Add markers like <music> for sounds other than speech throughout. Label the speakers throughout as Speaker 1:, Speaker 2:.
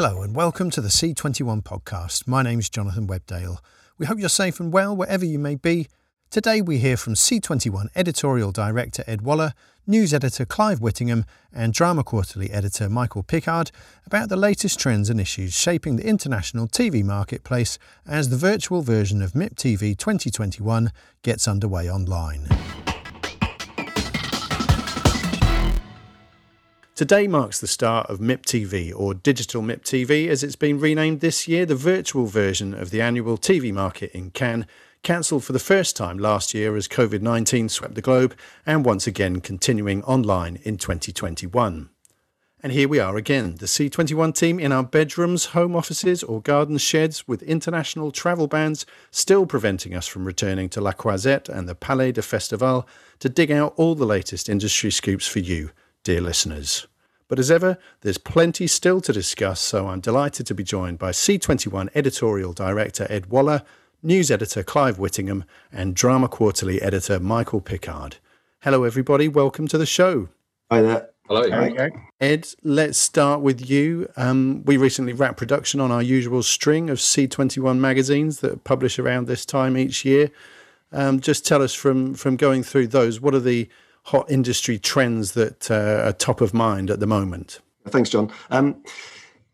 Speaker 1: Hello and welcome to the C21 podcast. My name is Jonathan Webdale. We hope you're safe and well wherever you may be. Today we hear from C21 editorial director Ed Waller, news editor Clive Whittingham, and Drama Quarterly editor Michael Pickard about the latest trends and issues shaping the international TV marketplace as the virtual version of MIP TV 2021 gets underway online. Today marks the start of MIP TV, or Digital MIP TV as it's been renamed this year, the virtual version of the annual TV market in Cannes, cancelled for the first time last year as COVID 19 swept the globe, and once again continuing online in 2021. And here we are again, the C21 team in our bedrooms, home offices, or garden sheds with international travel bans still preventing us from returning to La Croisette and the Palais de Festival to dig out all the latest industry scoops for you dear listeners. But as ever, there's plenty still to discuss, so I'm delighted to be joined by C21 editorial director Ed Waller, news editor Clive Whittingham, and Drama Quarterly editor Michael Pickard. Hello, everybody. Welcome to the show.
Speaker 2: Hi there.
Speaker 3: Hello.
Speaker 1: Ed, let's start with you. Um, we recently wrapped production on our usual string of C21 magazines that publish around this time each year. Um, just tell us from from going through those, what are the hot industry trends that uh, are top of mind at the moment?
Speaker 2: Thanks, John. Um,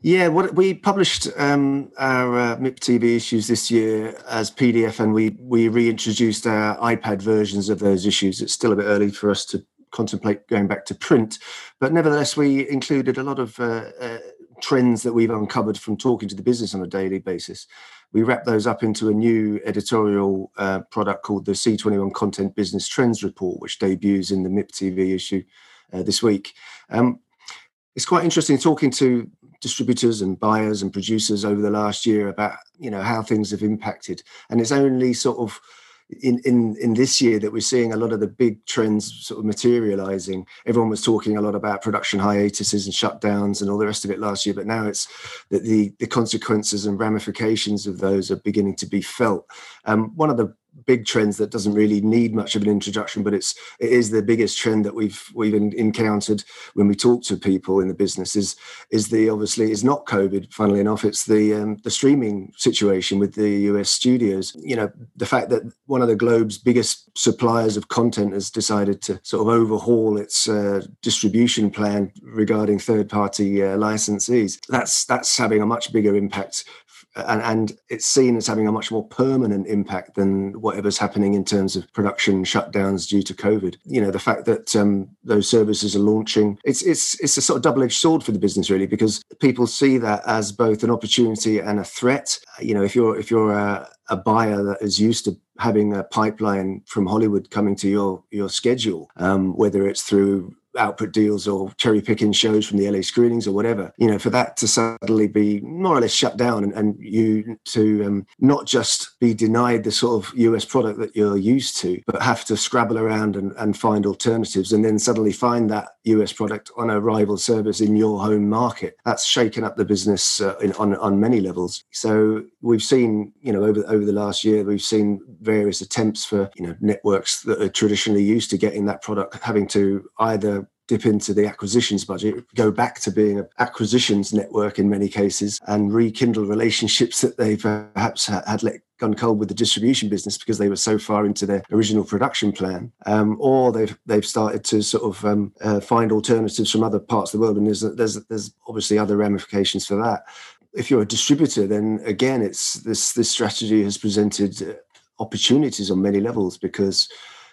Speaker 2: yeah, what we published um, our uh, MIP TV issues this year as PDF, and we we reintroduced our iPad versions of those issues. It's still a bit early for us to contemplate going back to print, but nevertheless, we included a lot of uh, uh, trends that we've uncovered from talking to the business on a daily basis we wrap those up into a new editorial uh, product called the C21 Content Business Trends Report, which debuts in the MIP TV issue uh, this week. Um, it's quite interesting talking to distributors and buyers and producers over the last year about you know how things have impacted, and it's only sort of in in in this year that we're seeing a lot of the big trends sort of materializing. Everyone was talking a lot about production hiatuses and shutdowns and all the rest of it last year but now it's that the the consequences and ramifications of those are beginning to be felt. Um, one of the big trends that doesn't really need much of an introduction, but it's it is the biggest trend that we've we've encountered when we talk to people in the business is is the obviously is not COVID. Funnily enough, it's the um, the streaming situation with the US studios. You know, the fact that one of the globe's biggest suppliers of content has decided to sort of overhaul its uh, distribution plan regarding third party uh, licensees. That's that's having a much bigger impact and, and, it's seen as having a much more permanent impact than whatever's happening in terms of production shutdowns due to COVID. You know, the fact that um, those services are launching, it's it's it's a sort of double-edged sword for the business really, because people see that as both an opportunity and a threat. You know, if you're if you're a, a buyer that is used to having a pipeline from Hollywood coming to your your schedule, um, whether it's through output deals or cherry picking shows from the LA screenings or whatever, you know, for that to suddenly be more or less shut down and, and you to um, not just be denied the sort of US product that you're used to, but have to scrabble around and, and find alternatives and then suddenly find that US product on a rival service in your home market. That's shaken up the business uh, in, on, on many levels. So we've seen, you know, over, over the last year, we've seen various attempts for, you know, networks that are traditionally used to getting that product having to either dip into the acquisitions budget, go back to being an acquisitions network in many cases, and rekindle relationships that they perhaps had let gone cold with the distribution business because they were so far into their original production plan, um, or they've they've started to sort of um, uh, find alternatives from other parts of the world, and there's there's there's obviously other ramifications for that. If you're a distributor, then again, it's this this strategy has presented opportunities on many levels because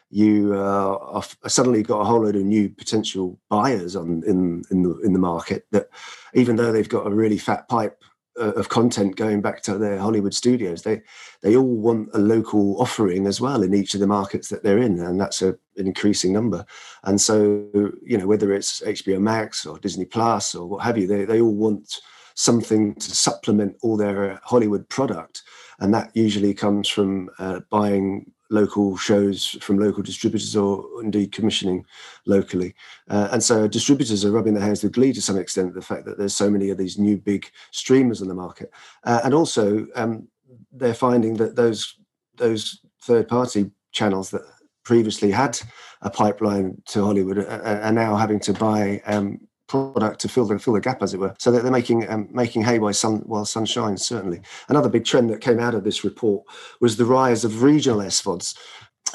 Speaker 2: you uh, suddenly got a whole load of new potential buyers on in in the in the market that even though they've got a really fat pipe uh, of content going back to their Hollywood studios, they they all want a local offering as well in each of the markets that they're in, and that's a, an increasing number. And so, you know, whether it's HBO Max or Disney Plus or what have you, they they all want something to supplement all their Hollywood product, and that usually comes from uh, buying local shows from local distributors or indeed commissioning locally. Uh, and so distributors are rubbing their hands with glee to some extent, the fact that there's so many of these new big streamers on the market. Uh, and also um, they're finding that those, those third party channels that previously had a pipeline to Hollywood are, are now having to buy um, product to fill the fill the gap, as it were. So that they're making um, making hay while sun while sun shines. Certainly, another big trend that came out of this report was the rise of regional SVODs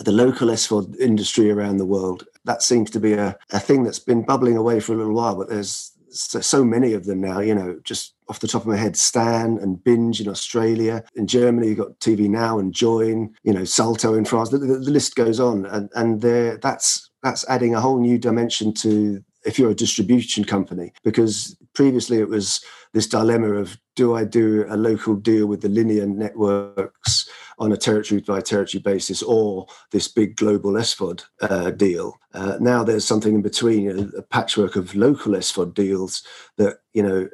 Speaker 2: the local SVOD industry around the world. That seems to be a, a thing that's been bubbling away for a little while, but there's so, so, many of them now, you know, just off the top of my head, Stan and Binge in Australia. In Germany, you've got TV Now and Joyn, you know, Salto in France. The, the, the list goes on. And, and that's, that's adding a whole new dimension to if you're a distribution company, because previously it was this dilemma of do I do a local deal with the linear networks on a territory by territory basis or this big global SVOD uh, deal? Uh, now there's something in between, a, a, patchwork of local SVOD deals that you know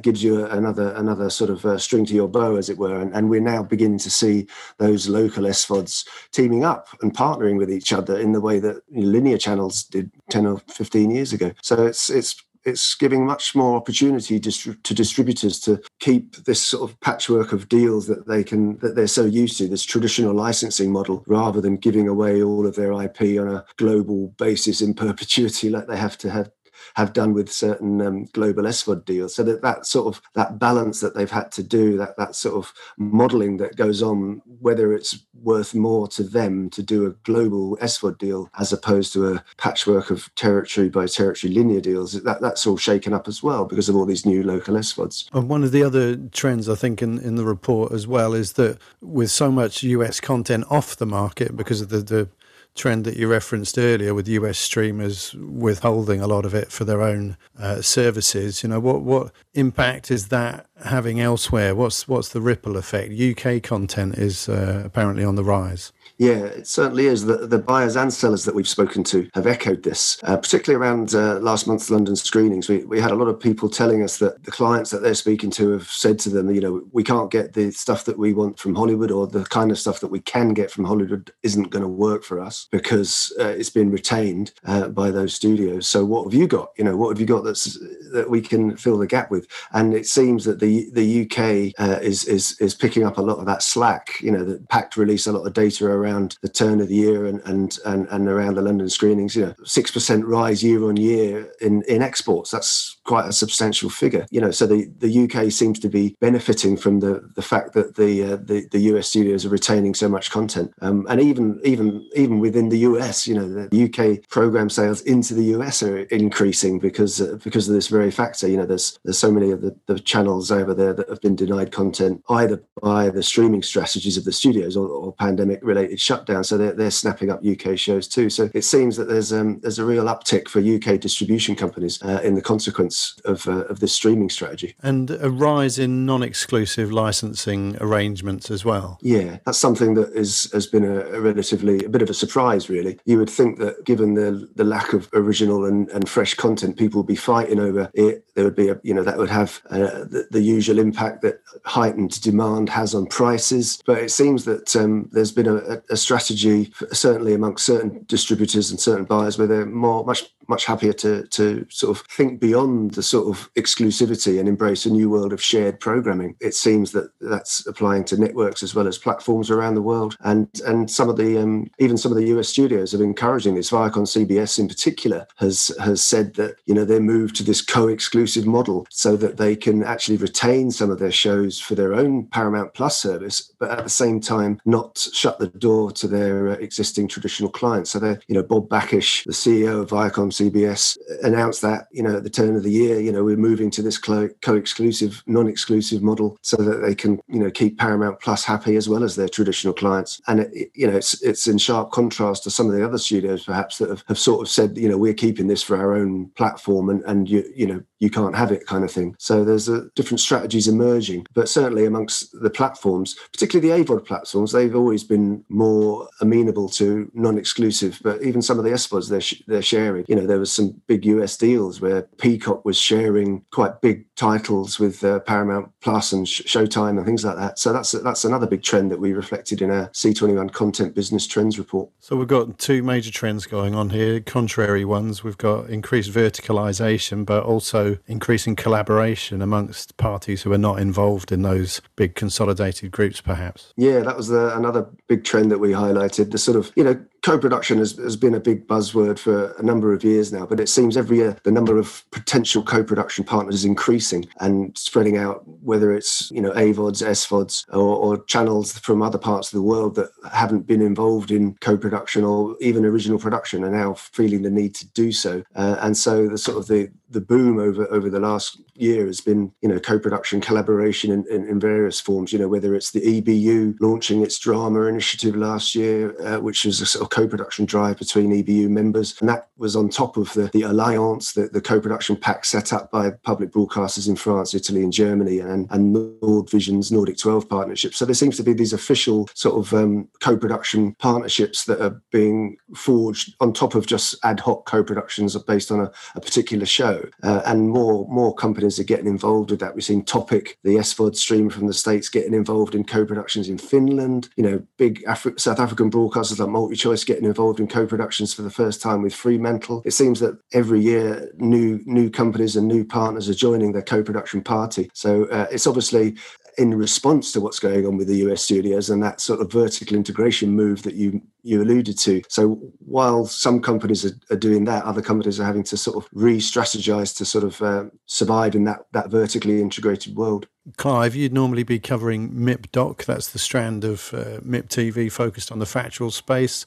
Speaker 2: gives you another another sort of uh, string to your bow, as it were. And, and, we're now beginning to see those local SVODs teaming up and partnering with each other in the way that you know, linear channels did 10 or 15 years ago. So it's it's it's giving much more opportunity to distributors to keep this sort of patchwork of deals that they can that they're so used to this traditional licensing model rather than giving away all of their ip on a global basis in <laughs> perpetuity like they have to have have done with certain um, global SVOD deals. So that that sort of that balance that they've had to do, that that sort of modelling that goes on, whether it's worth more to them to do a global SVOD deal as opposed to a patchwork of territory by territory linear deals, that that's all shaken up as well because of all these new local SVODs.
Speaker 1: And one of the other trends I think in, in the report as well is that with so much US content off the market because of the, the trend that you referenced earlier with US streamers withholding a lot of it for their own uh, services. You know, what what impact is that having elsewhere? What's what's the ripple effect? UK content is uh, apparently on the rise.
Speaker 2: Yeah, it certainly is. The, the buyers and sellers that we've spoken to have echoed this, uh, particularly around uh, last month's London screenings. We, we had a lot of people telling us that the clients that they're speaking to have said to them, you know, we can't get the stuff that we want from Hollywood or the kind of stuff that we can get from Hollywood isn't going to work for us because uh, it's been retained uh, by those studios. So what have you got? You know, what have you got that's that we can fill the gap with? And it seems that the the UK uh, is is is picking up a lot of that slack. You know, the Pact release a lot of data around the turn of the year and and and, and around the London screenings. You know, six percent rise year on year in in exports. That's quite a substantial figure. You know, so the, the UK seems to be benefiting from the the fact that the uh, the, the US studios are retaining so much content, um, and even even even within the US, you know, the UK program sales into the US are increasing because uh, because of this very factor. You know, there's there's so many of the, the channels over there that have been denied content either by the streaming strategies of the studios or, or pandemic related shutdown. So they're, they're snapping up UK shows too. So it seems that there's um, there's a real uptick for UK distribution companies uh, in the consequence of, uh, of this streaming strategy.
Speaker 1: And a rise in non exclusive licensing arrangements as well.
Speaker 2: Yeah, that's something that is, has been a, a, relatively, a bit of a surprise, really. You would think that given the, the lack of original and, and fresh content, people would be fighting over it. There would be, a, you know, that would have uh, the, the, usual impact that heightened demand has on prices. But it seems that um, there's been a, a strategy, certainly amongst certain distributors and certain buyers, where they're more, much much happier to to sort of think beyond the sort of exclusivity and embrace a new world of shared programming. It seems that that's applying to networks as well as platforms around the world, and and some of the um, even some of the US studios are encouraging this. Viacom CBS in particular has has said that you know they move to this co-exclusive model so that they can actually retain some of their shows for their own Paramount Plus service, but at the same time not shut the door to their uh, existing traditional clients. So they're you know Bob Bakish, the CEO of Viacom CBS announced that, you know, at the turn of the year, you know, we're moving to this co-exclusive, non-exclusive model so that they can, you know, keep Paramount Plus happy as well as their traditional clients. And, it, you know, it's, it's in sharp contrast to some of the other studios perhaps that have, have sort of said, you know, we're keeping this for our own platform and, and you, you know, you can't have it kind of thing. So there's a, different strategies emerging, but certainly amongst the platforms, particularly the AVOD platforms, they've always been more amenable to non-exclusive. But even some of the SVODs they're sh- they're sharing, you know, there was some big US deals where Peacock was sharing quite big titles with uh, Paramount Plus and Sh- Showtime and things like that. So that's that's another big trend that we reflected in our C21 content business trends report.
Speaker 1: So we've got two major trends going on here, contrary ones. We've got increased verticalization, but also increasing collaboration amongst parties who are not involved in those big consolidated groups, perhaps.
Speaker 2: Yeah, that was the, another big trend that we highlighted. The sort of, you know, co-production has, has been a big buzzword for a number of years now, but it seems every year the number of potential co-production partners is increasing and spreading out, whether it's you know AVODs, SVODs, or, or channels from other parts of the world that haven't been involved in co-production or even original production are now feeling the need to do so. Uh, and so the sort of the the boom over over the last year has been you know co-production collaboration in, in, in various forms you know whether it's the ebu launching its drama initiative last year uh, which was a sort of co-production drive between ebu members and that was on top of the, the alliance the, the co-production pact set up by public broadcasters in france italy and germany and, and nordvision's nordic 12 partnership so there seems to be these official sort of um, co-production partnerships that are being forged on top of just ad hoc co-productions based on a, a particular show uh, and more more companies are getting involved with that. We've seen Topic, the SVOD stream from the states, getting involved in co-productions in Finland. You know, big Afri- South African broadcasters like MultiChoice getting involved in co-productions for the first time with Fremantle. It seems that every year new new companies and new partners are joining their co-production party. So uh, it's obviously in response to what's going on with the US studios and that sort of vertical integration move that you you alluded to. So while some companies are, are doing that, other companies are having to sort of re-strategize to sort of uh, survive in that that vertically integrated world.
Speaker 1: Clive, you'd normally be covering MIP Doc. That's the strand of uh, MIP TV focused on the factual space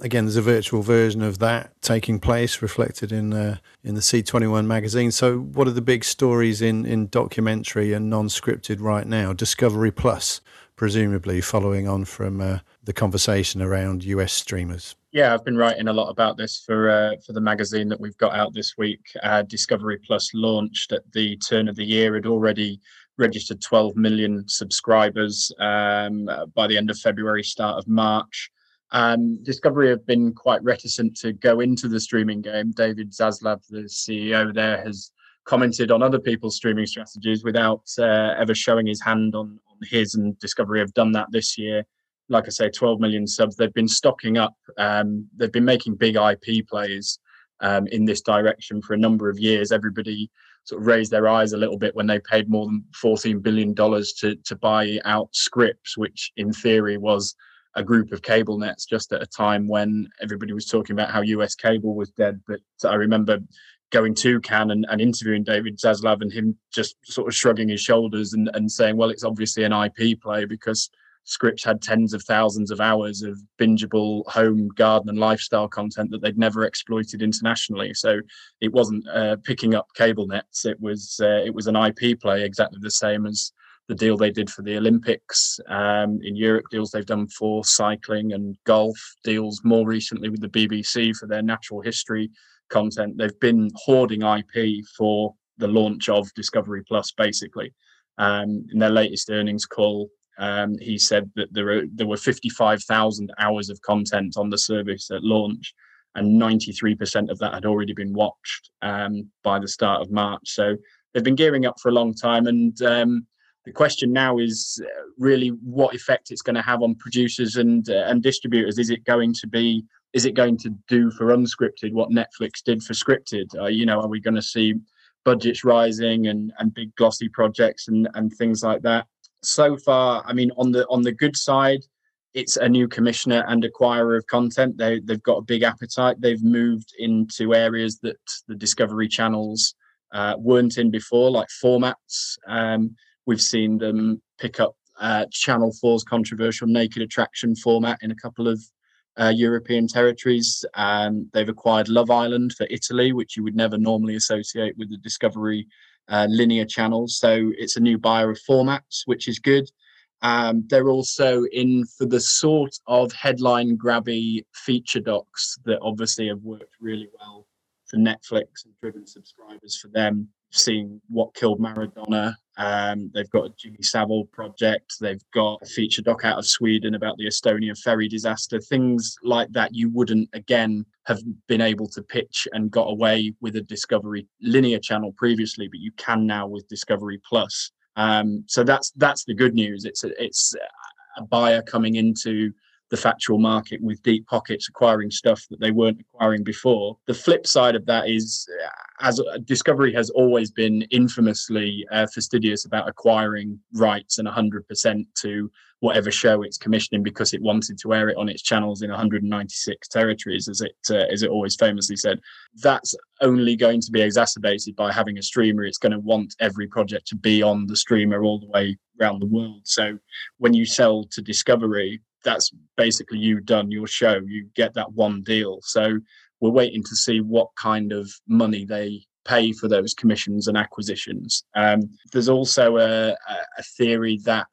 Speaker 1: again, there's a virtual version of that taking place, reflected in uh, in the C21 magazine. So, what are the big stories in in documentary and non-scripted right now? Discovery Plus, presumably following on from uh, the conversation around US streamers.
Speaker 3: Yeah, I've been writing a lot about this for uh, for the magazine that we've got out this week. Uh, Discovery Plus launched at the turn of the year. It already registered 12 million subscribers um, by the end of February, start of March. Um, Discovery have been quite reticent to go into the streaming game. David Zaslav, the CEO there, has commented on other people's streaming strategies without uh, ever showing his hand on, on his. And Discovery have done that this year. Like I say, 12 million subs. They've been stocking up. Um, they've been making big IP plays um, in this direction for a number of years. Everybody sort of raised their eyes a little bit when they paid more than 14 billion dollars to to buy out Scripps, which in theory was a group of cable nets just at a time when everybody was talking about how US cable was dead. But I remember going to Cannes and, and interviewing David Zaslav and him just sort of shrugging his shoulders and, and saying, well, it's obviously an IP play because Scripps had tens of thousands of hours of bingeable home garden and lifestyle content that they'd never exploited internationally. So it wasn't uh, picking up cable nets; it was uh, it was an IP play, exactly the same as the deal they did for the Olympics um, in Europe, deals they've done for cycling and golf, deals more recently with the BBC for their natural history content. They've been hoarding IP for the launch of Discovery Plus, basically. Um, in their latest earnings call, um, he said that there were there were 55,000 hours of content on the service at launch, and 93% of that had already been watched um, by the start of March. So they've been gearing up for a long time, and um, the question now is uh, really what effect it's going to have on producers and uh, and distributors. Is it going to be is it going to do for unscripted what Netflix did for scripted? Uh, you know, are we going to see budgets rising and and big glossy projects and and things like that? So far, I mean, on the on the good side, it's a new commissioner and acquirer of content. They they've got a big appetite. They've moved into areas that the Discovery channels uh, weren't in before, like formats. Um, We've seen them pick up uh, Channel 4's controversial Naked Attraction format in a couple of uh, European territories. Um, they've acquired Love Island for Italy, which you would never normally associate with the Discovery uh, linear channels. So it's a new buyer of formats, which is good. Um, they're also in for the sort of headline grabby feature docs that obviously have worked really well for Netflix and driven subscribers for them. Seeing what killed Maradona, um, they've got a Jimmy Savile project. They've got a feature doc out of Sweden about the Estonia ferry disaster. Things like that you wouldn't, again, have been able to pitch and got away with a Discovery linear channel previously, but you can now with Discovery Plus. Um, so that's that's the good news. It's a, it's a buyer coming into the factual market with deep pockets acquiring stuff that they weren't acquiring before. The flip side of that is as Discovery has always been infamously uh, fastidious about acquiring rights and 100% to whatever show it's commissioning because it wanted to air it on its channels in 196 territories, as it uh, as it always famously said. That's only going to be exacerbated by having a streamer. It's going to want every project to be on the streamer all the way around the world. So when you sell to Discovery, that's basically you done your show. You get that one deal. So we're waiting to see what kind of money they pay for those commissions and acquisitions. Um, there's also a, a, theory that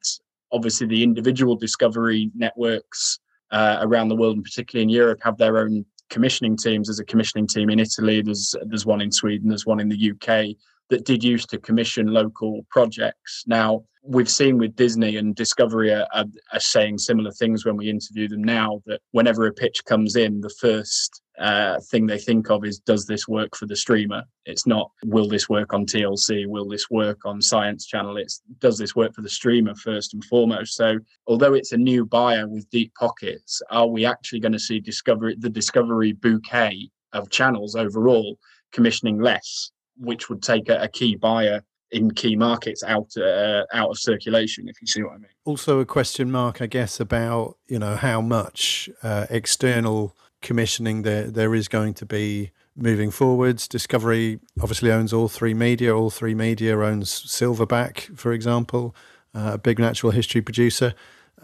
Speaker 3: obviously the individual discovery networks uh, around the world, and particularly in Europe, have their own commissioning teams. There's a commissioning team in Italy. There's there's one in Sweden. There's one in the UK that did used to commission local projects. Now we've seen with Disney and Discovery are, are, are saying similar things when we interview them now. That whenever a pitch comes in, the first uh, thing they think of is does this work for the streamer it's not will this work on tlc will this work on science channel it's does this work for the streamer first and foremost so although it's a new buyer with deep pockets are we actually going to see discovery the discovery bouquet of channels overall commissioning less which would take a, a key buyer in key markets out uh, out of circulation if you see what i mean
Speaker 1: also a question mark i guess about you know how much uh, external commissioning there there is going to be moving forwards. Discovery obviously owns All3Media. All three media owns Silverback, for example, uh, a big natural history producer.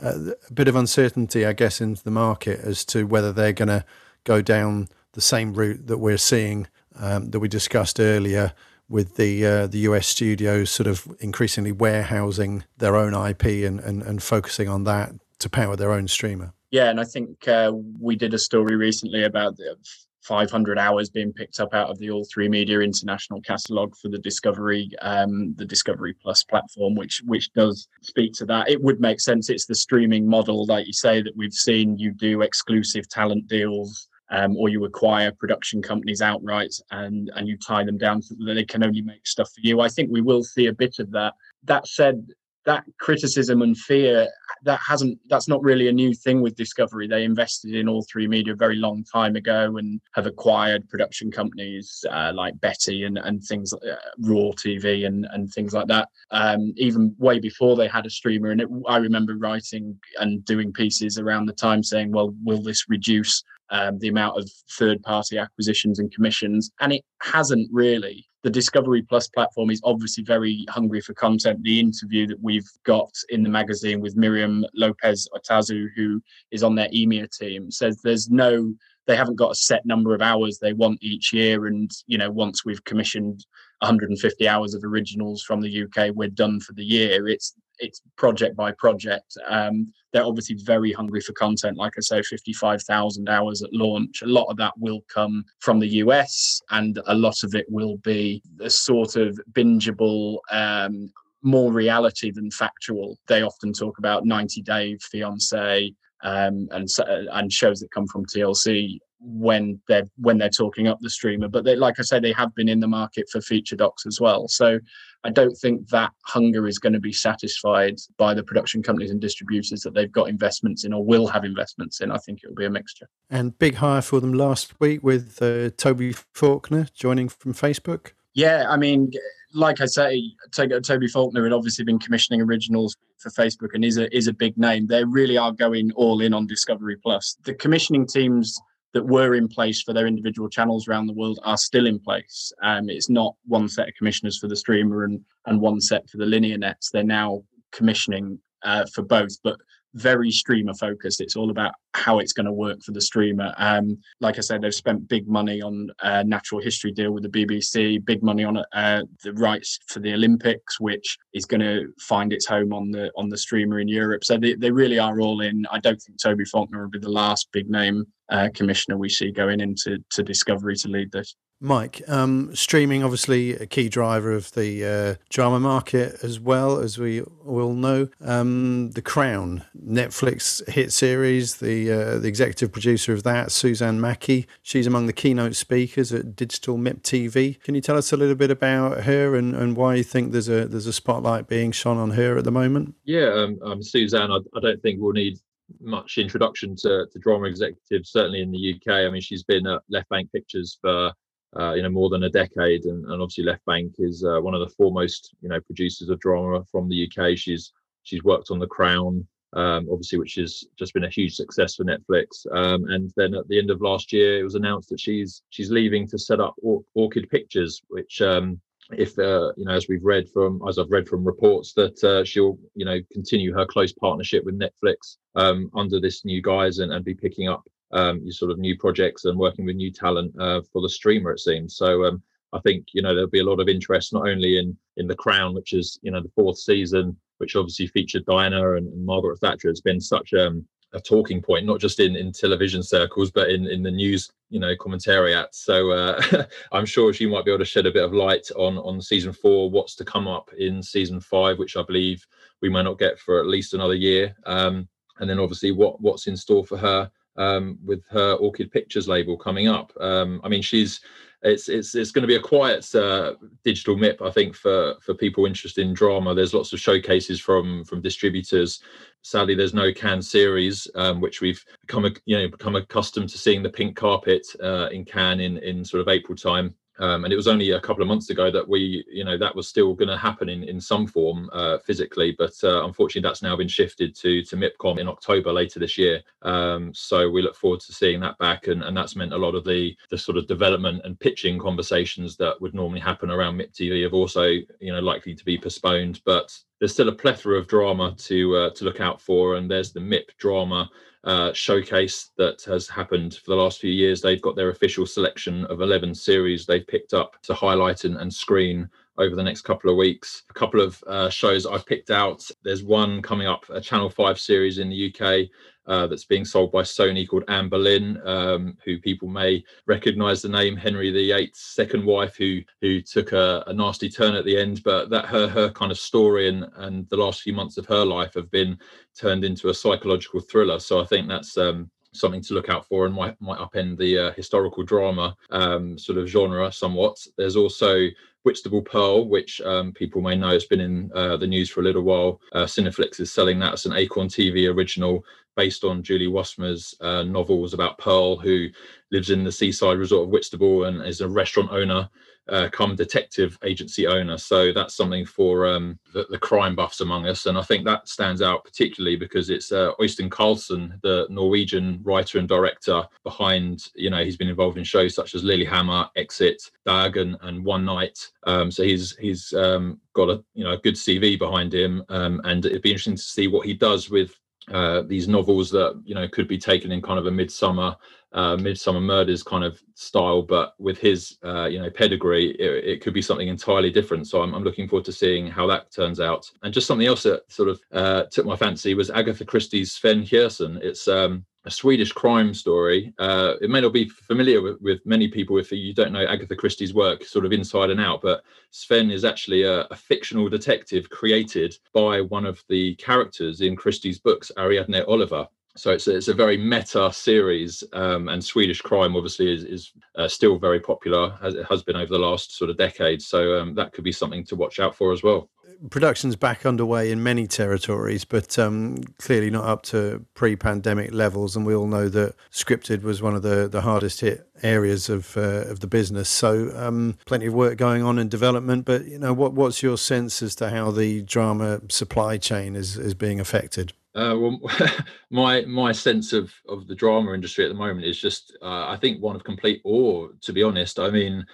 Speaker 1: Uh, a bit of uncertainty, I guess, into the market as to whether they're going to go down the same route that we're seeing um, that we discussed earlier with the uh, the US studios sort of increasingly warehousing their own IP and, and, and focusing on that to power their own streamer.
Speaker 3: Yeah, and I think uh, we did a story recently about the 500 hours being picked up out of the All3Media International catalog for the Discovery, um, the Discovery Plus platform, which which does speak to that. It would make sense. It's the streaming model, like you say, that we've seen. You do exclusive talent deals. Um, or you acquire production companies outright and and you tie them down so that they can only make stuff for you. I think we will see a bit of that. That said, that criticism and fear that hasn't that's not really a new thing with discovery they invested in All3Media a very long time ago and have acquired production companies uh, like betty and and things like uh, raw tv and and things like that um, even way before they had a streamer and it, i remember writing and doing pieces around the time saying well will this reduce um, the amount of third party acquisitions and commissions and it hasn't really the Discovery Plus platform is obviously very hungry for content. The interview that we've got in the magazine with Miriam Lopez Otazu, who is on their EMEA team, says there's no, they haven't got a set number of hours they want each year. And, you know, once we've commissioned 150 hours of originals from the UK, we're done for the year. It's it's project by project. Um, they're obviously very hungry for content. Like I say, 55,000 hours at launch. A lot of that will come from the US, and a lot of it will be a sort of bingeable. Um, more reality than factual. They often talk about 90 Day Fiance um, and and shows that come from TLC when they're when they're talking up the streamer but they like i say they have been in the market for feature docs as well so i don't think that hunger is going to be satisfied by the production companies and distributors that they've got investments in or will have investments in i think it'll be a mixture
Speaker 1: and big hire for them last week with uh, toby faulkner joining from facebook
Speaker 3: yeah i mean like I say, Toby Faulkner had obviously been commissioning originals for Facebook and is a is a big name. They really are going all in on Discovery Plus. The commissioning teams that were in place for their individual channels around the world are still in place. Um, it's not one set of commissioners for the streamer and and one set for the linear nets. They're now commissioning uh, for both, but very streamer focused. It's all about how it's going to work for the streamer. Um, like I said, they've spent big money on a natural history deal with the BBC, big money on uh, the rights for the Olympics, which is going to find its home on the on the streamer in Europe. So they, they really are all in. I don't think Toby Faulkner will be the last big name uh, commissioner we see going into to Discovery to lead this.
Speaker 1: Mike, um, streaming obviously a key driver of the uh, drama market as well as we all know. Um, the Crown, Netflix hit series, the uh, the executive producer of that, Suzanne Mackie, she's among the keynote speakers at Digital MIP TV. Can you tell us a little bit about her and, and why you think there's a there's a spotlight being shone on her at the moment?
Speaker 4: Yeah, um, um Suzanne, I, I don't think we'll need much introduction to, to drama executives, certainly in the UK. I mean, she's been at Left Bank Pictures for uh, you know more than a decade, and, and obviously Left Bank is uh, one of the foremost you know producers of drama from the UK. She's she's worked on The Crown, um, obviously, which has just been a huge success for Netflix. Um, and then at the end of last year, it was announced that she's she's leaving to set up Or- Orchid Pictures, which um, if uh, you know, as we've read from, as I've read from reports, that uh, she'll you know continue her close partnership with Netflix um, under this new guise and, and be picking up um, sort of new projects and working with new talent uh, for the streamer. It seems so. Um, I think you know there'll be a lot of interest not only in in the Crown, which is you know the fourth season, which obviously featured Diana and, and Margaret Thatcher. It's been such um, a talking point, not just in, in television circles, but in, in the news, you know, commentariat. So uh, <laughs> I'm sure she might be able to shed a bit of light on on season four, what's to come up in season five, which I believe we may not get for at least another year. Um, and then obviously what what's in store for her um, with her Orchid Pictures label coming up. Um, I mean, she's it's it's it's going to be a quiet uh, digital MIP, I think, for for people interested in drama. There's lots of showcases from from distributors. Sadly, there's no Cannes series, um, which we've become you know become accustomed to seeing the pink carpet uh, in Cannes in in sort of April time. Um, and it was only a couple of months ago that we, you know, that was still going to happen in, in some form uh, physically, but uh, unfortunately that's now been shifted to to MIPCOM in October later this year. Um, so we look forward to seeing that back, and, and that's meant a lot of the the sort of development and pitching conversations that would normally happen around MIP TV have also, you know, likely to be postponed. But there's still a plethora of drama to uh, to look out for, and there's the MIP drama uh, showcase that has happened for the last few years. They've got their official selection of 11 series they've picked up to highlight and, and screen over the next couple of weeks. A couple of uh, shows I've picked out. There's one coming up, a Channel 5 series in the UK uh, that's being sold by Sony called Anne Boleyn, um, who people may recognise the name Henry VIII's second wife, who who took a, a, nasty turn at the end. But that her her kind of story and and the last few months of her life have been turned into a psychological thriller. So I think that's um, something to look out for and might might upend the uh, historical drama um, sort of genre somewhat. There's also Whitstable Pearl, which um, people may know has been in uh, the news for a little while. Uh, Cineflix is selling that as an Acorn TV original based on Julie Wassmer's uh, novels about Pearl, who lives in the seaside resort of Whitstable and is a restaurant owner uh, come detective agency owner. So that's something for um, the, the, crime buffs among us. And I think that stands out particularly because it's uh, Oystein Karlsen, the Norwegian writer and director behind, you know, he's been involved in shows such as Lilyhammer, Exit, Dag, and, and One Night. Um, so he's he's um, got a you know a good CV behind him, um, and it'd be interesting to see what he does with uh, these novels that you know could be taken in kind of a midsummer uh, Midsomer Murders kind of style, but with his uh, you know pedigree, it, it, could be something entirely different. So I'm, I'm, looking forward to seeing how that turns out. And just something else that sort of uh, took my fancy was Agatha Christie's Sven Hjerson. It's um, a Swedish crime story. Uh, it may not be familiar with, with, many people if you don't know Agatha Christie's work sort of inside and out, but Sven is actually a, a fictional detective created by one of the characters in Christie's books, Ariadne Oliver. So it's a, it's a very meta series um, and swedish crime obviously is, is uh, still very popular as it has been over the last sort of decade. So um, that could be something to watch out for as well
Speaker 1: production's back underway in many territories but um, clearly not up to pre-pandemic levels and we all know that scripted was one of the, the hardest hit areas of uh, of the business so um, plenty of work going on in development but you know what what's your sense as to how the drama supply chain is is being affected
Speaker 4: uh, well, <laughs> my my sense of of the drama industry at the moment is just, uh, I think, one of complete awe. To be honest, I mean,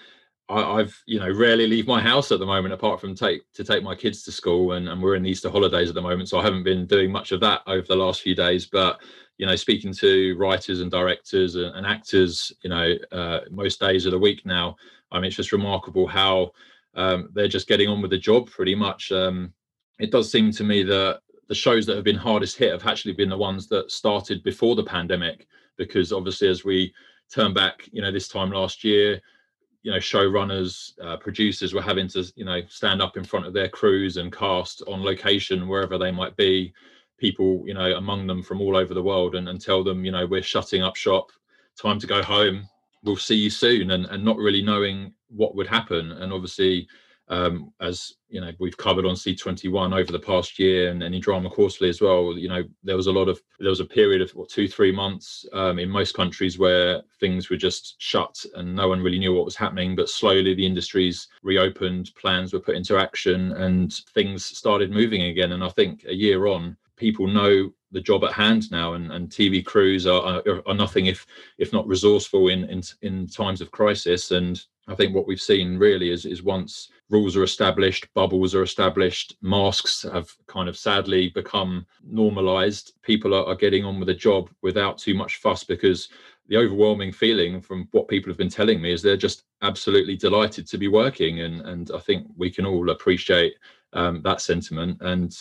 Speaker 4: I, have you know rarely leave my house at the moment, apart from take to take my kids to school, and, and we're in the Easter holidays at the moment, so I haven't been doing much of that over the last few days. But you know, speaking to writers and directors and, and actors, you know, uh, most days of the week now, I mean, it's just remarkable how um, they're just getting on with the job pretty much. Um, it does seem to me that the shows that have been hardest hit have actually been the ones that started before the pandemic because obviously as we turn back you know this time last year you know showrunners uh, producers were having to you know stand up in front of their crews and cast on location wherever they might be people you know among them from all over the world and, and tell them you know we're shutting up shop. Time to go home. We'll see you soon and, and not really knowing what would happen. And obviously um, as you know we've covered on C21 over the past year and, in Drama Quarterly as well. You know there was a lot of there was a period of what two three months um, in most countries where things were just shut and no one really knew what was happening. But slowly the industries reopened, plans were put into action, and things started moving again. And I think a year on, people know the job at hand now, and, and TV crews are, are, are nothing if if not resourceful in, in in times of crisis. And I think what we've seen really is is once rules are established, bubbles are established, masks have kind of sadly become normalized. People are, are getting on with the job without too much fuss because the overwhelming feeling from what people have been telling me is they're just absolutely delighted to be working and and I think we can all appreciate um, that sentiment and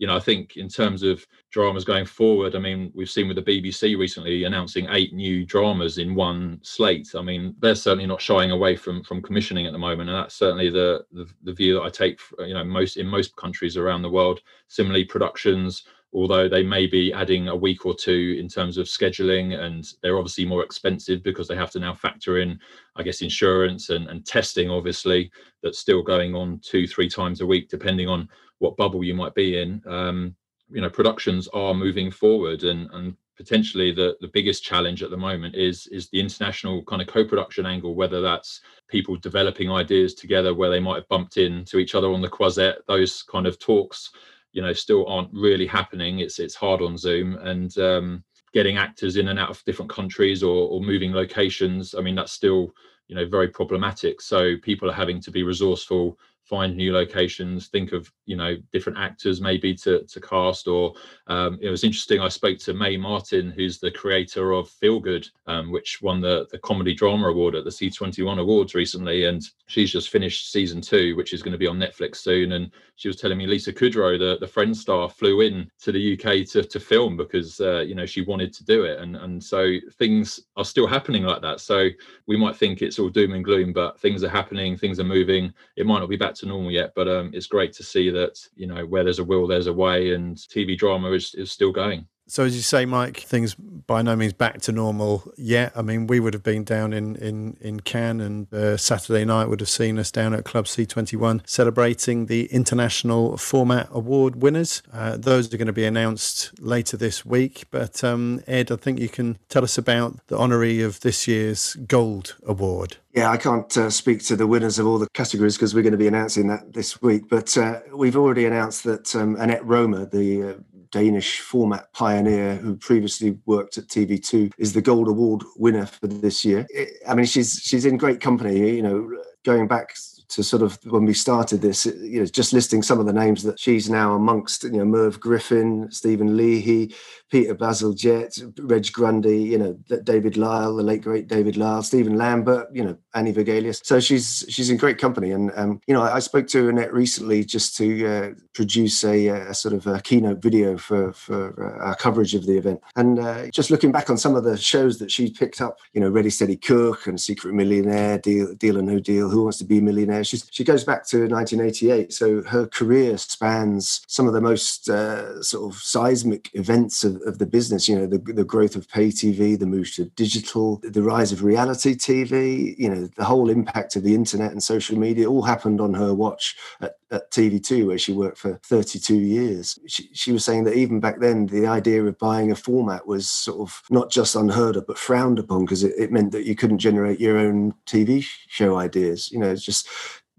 Speaker 4: you know, I think in terms of dramas going forward, I mean, we've seen with the BBC recently announcing eight new dramas in one slate. I mean, they're certainly not shying away from from commissioning at the moment, and that's certainly the the, the view that I take. You know, most in most countries around the world, similarly productions. Although they may be adding a week or two in terms of scheduling, and they're obviously more expensive because they have to now factor in, I guess, insurance and, and testing, obviously, that's still going on two, three times a week, depending on what bubble you might be in. Um, you know productions are moving forward and and potentially the the biggest challenge at the moment is is the international kind of co-production angle whether that's people developing ideas together where they might have bumped into each other on the Croisette those kind of talks you know still aren't really happening. It's it's hard on zoom and um, getting actors in and out of different countries or, or moving locations i mean that's still you know very problematic. So people are having to be resourceful find new locations think of you know different actors maybe to to cast or um, it was interesting i spoke to mae martin who's the creator of feel good um, which won the the comedy drama award at the c21 awards recently and she's just finished season two which is going to be on netflix soon and she was telling me lisa kudrow the the friend star flew in to the uk to, to film because uh, you know she wanted to do it and and so things are still happening like that. So we might think it's all doom and gloom but things are happening things are moving. It might not be back to normal yet, but um, it's great to see that you know where there's a will, there's a way, and TV drama is is still going.
Speaker 1: So as you say, Mike, things by no means back to normal yet. I mean, we would have been down in in in Cannes, and uh, Saturday night would have seen us down at Club C21 celebrating the International Format Award winners. Uh, those are going to be announced later this week. But um, Ed, I think you can tell us about the honoree of this year's Gold Award.
Speaker 2: Yeah, I can't uh, speak to the winners of all the categories because we're going to be announcing that this week. But uh, we've already announced that um, Annette Rømer, the uh, Danish format pioneer who previously worked at TV2, is the Gold Award winner for this year. I mean, she's she's in great company. You know, going back to sort of when we started this, you know, just listing some of the names that she's now amongst, you know, Merv Griffin, Stephen Leahy, Peter Bazalgette, Reg Grundy, you know, David Lyle, the late great David Lyle, Stephen Lambert, you know, Annie Vergelius. So she's she's in great company. And um, you know, I, I, spoke to Annette recently just to uh, produce a, a, sort of a keynote video for for uh, our coverage of the event. And uh, just looking back on some of the shows that she picked up, you know, Ready Steady Cook and Secret Millionaire, Deal Deal or No Deal, Who Wants to Be a Millionaire. She's, she goes back to 1988, so her career spans some of the most uh, sort of seismic events of of the business. You know, the, the growth of pay TV, the move to digital, the rise of reality TV. You know, the whole impact of the internet and social media all happened on her watch at, at TV2, where she worked for 32 years. She, she was saying that even back then, the idea of buying a format was sort of not just unheard of, but frowned upon because it, it meant that you couldn't generate your own TV show ideas. You know, it's just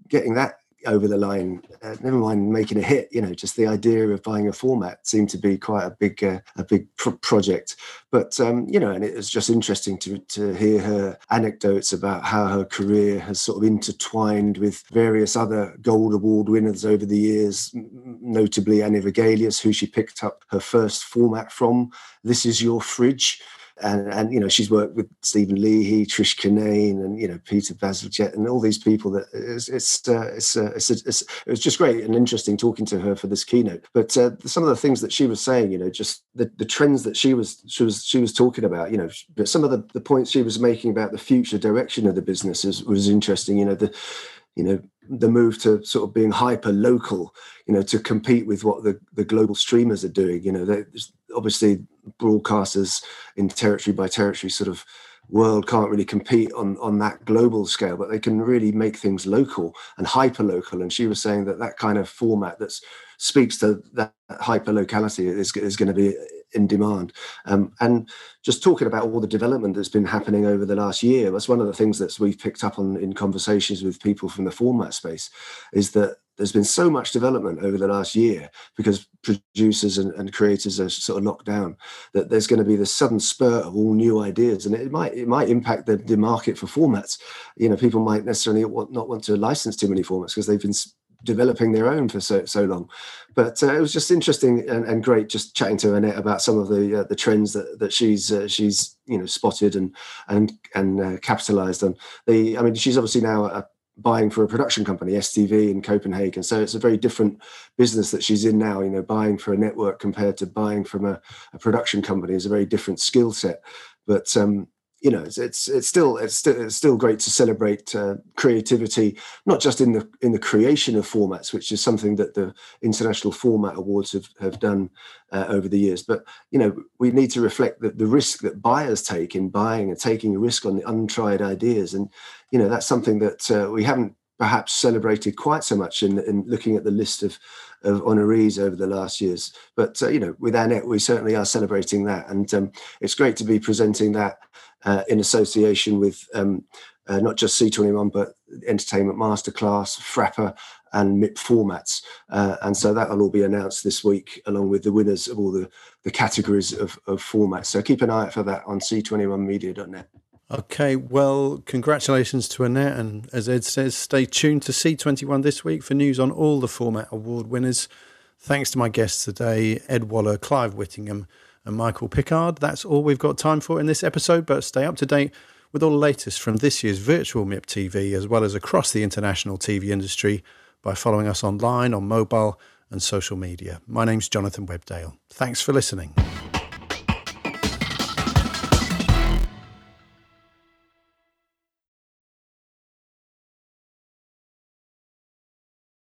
Speaker 2: getting that over the line. Uh, never mind making a hit. You know, just the idea of buying a format seemed to be quite a big uh, a big pr- project. But um, you know, and it was just interesting to to hear her anecdotes about how her career has sort of intertwined with various other Gold Award winners over the years, notably Annie Vergelius, who she picked up her first format from. This is your fridge and and you know she's worked with Stephen Leahy, Trish Kinane, and you know Peter Bazalgette, and all these people. That it's it's uh, it's, uh, it's, it's, it was just great and interesting talking to her for this keynote. But uh, some of the things that she was saying, you know, just the, the trends that she was she was she was talking about, you know, but some of the, the points she was making about the future direction of the business is, was interesting. You know, the you know the move to sort of being hyper local you know to compete with what the, the global streamers are doing you know obviously broadcasters in territory by territory sort of world can't really compete on on that global scale, but they can really make things local and hyper local. And she was saying that that kind of format that speaks to that hyper locality is, is going to be in demand. Um, and just talking about all the development that's been happening over the last year, that's one of the things that we've picked up on in conversations with people from the format space, is that there's been so much development over the last year because producers and, and, creators are sort of locked down that there's going to be this sudden spurt of all new ideas and it might it might impact the, the market for formats you know people might necessarily not want to license too many formats because they've been developing their own for so, so long but uh, it was just interesting and, and, great just chatting to Annette about some of the uh, the trends that that she's uh, she's you know spotted and and and uh, capitalized on the I mean she's obviously now a buying for a production company, STV in Copenhagen. So it's a very different business that she's in now. You know, buying for a network compared to buying from a, a production company is a very different skill set. But um, you know, it's, it's it's, still it's still it's still great to celebrate uh, creativity, not just in the in the creation of formats, which is something that the International Format Awards have have done uh, over the years. But you know, we need to reflect the, the risk that buyers take in buying and taking a risk on the untried ideas, and you know that's something that uh, we haven't perhaps celebrated quite so much in, in looking at the list of, of honorees over the last years. But uh, you know, with Annette, we certainly are celebrating that, and um, it's great to be presenting that uh, in association with um, uh, not just C21 but Entertainment Masterclass, FRAPA, and MIP formats. Uh, and so that will all be announced this week, along with the winners of all the, the categories of, of formats. So keep an eye out for that on c21media.net.
Speaker 1: Okay, well, congratulations to Annette. And as Ed says, stay tuned to C21 this week for news on all the format award winners. Thanks to my guests today, Ed Waller, Clive Whittingham, and Michael Pickard. That's all we've got time for in this episode, but stay up to date with all the latest from this year's virtual MIP TV as well as across the international TV industry by following us online, on mobile, and social media. My name's Jonathan Webdale. Thanks for listening.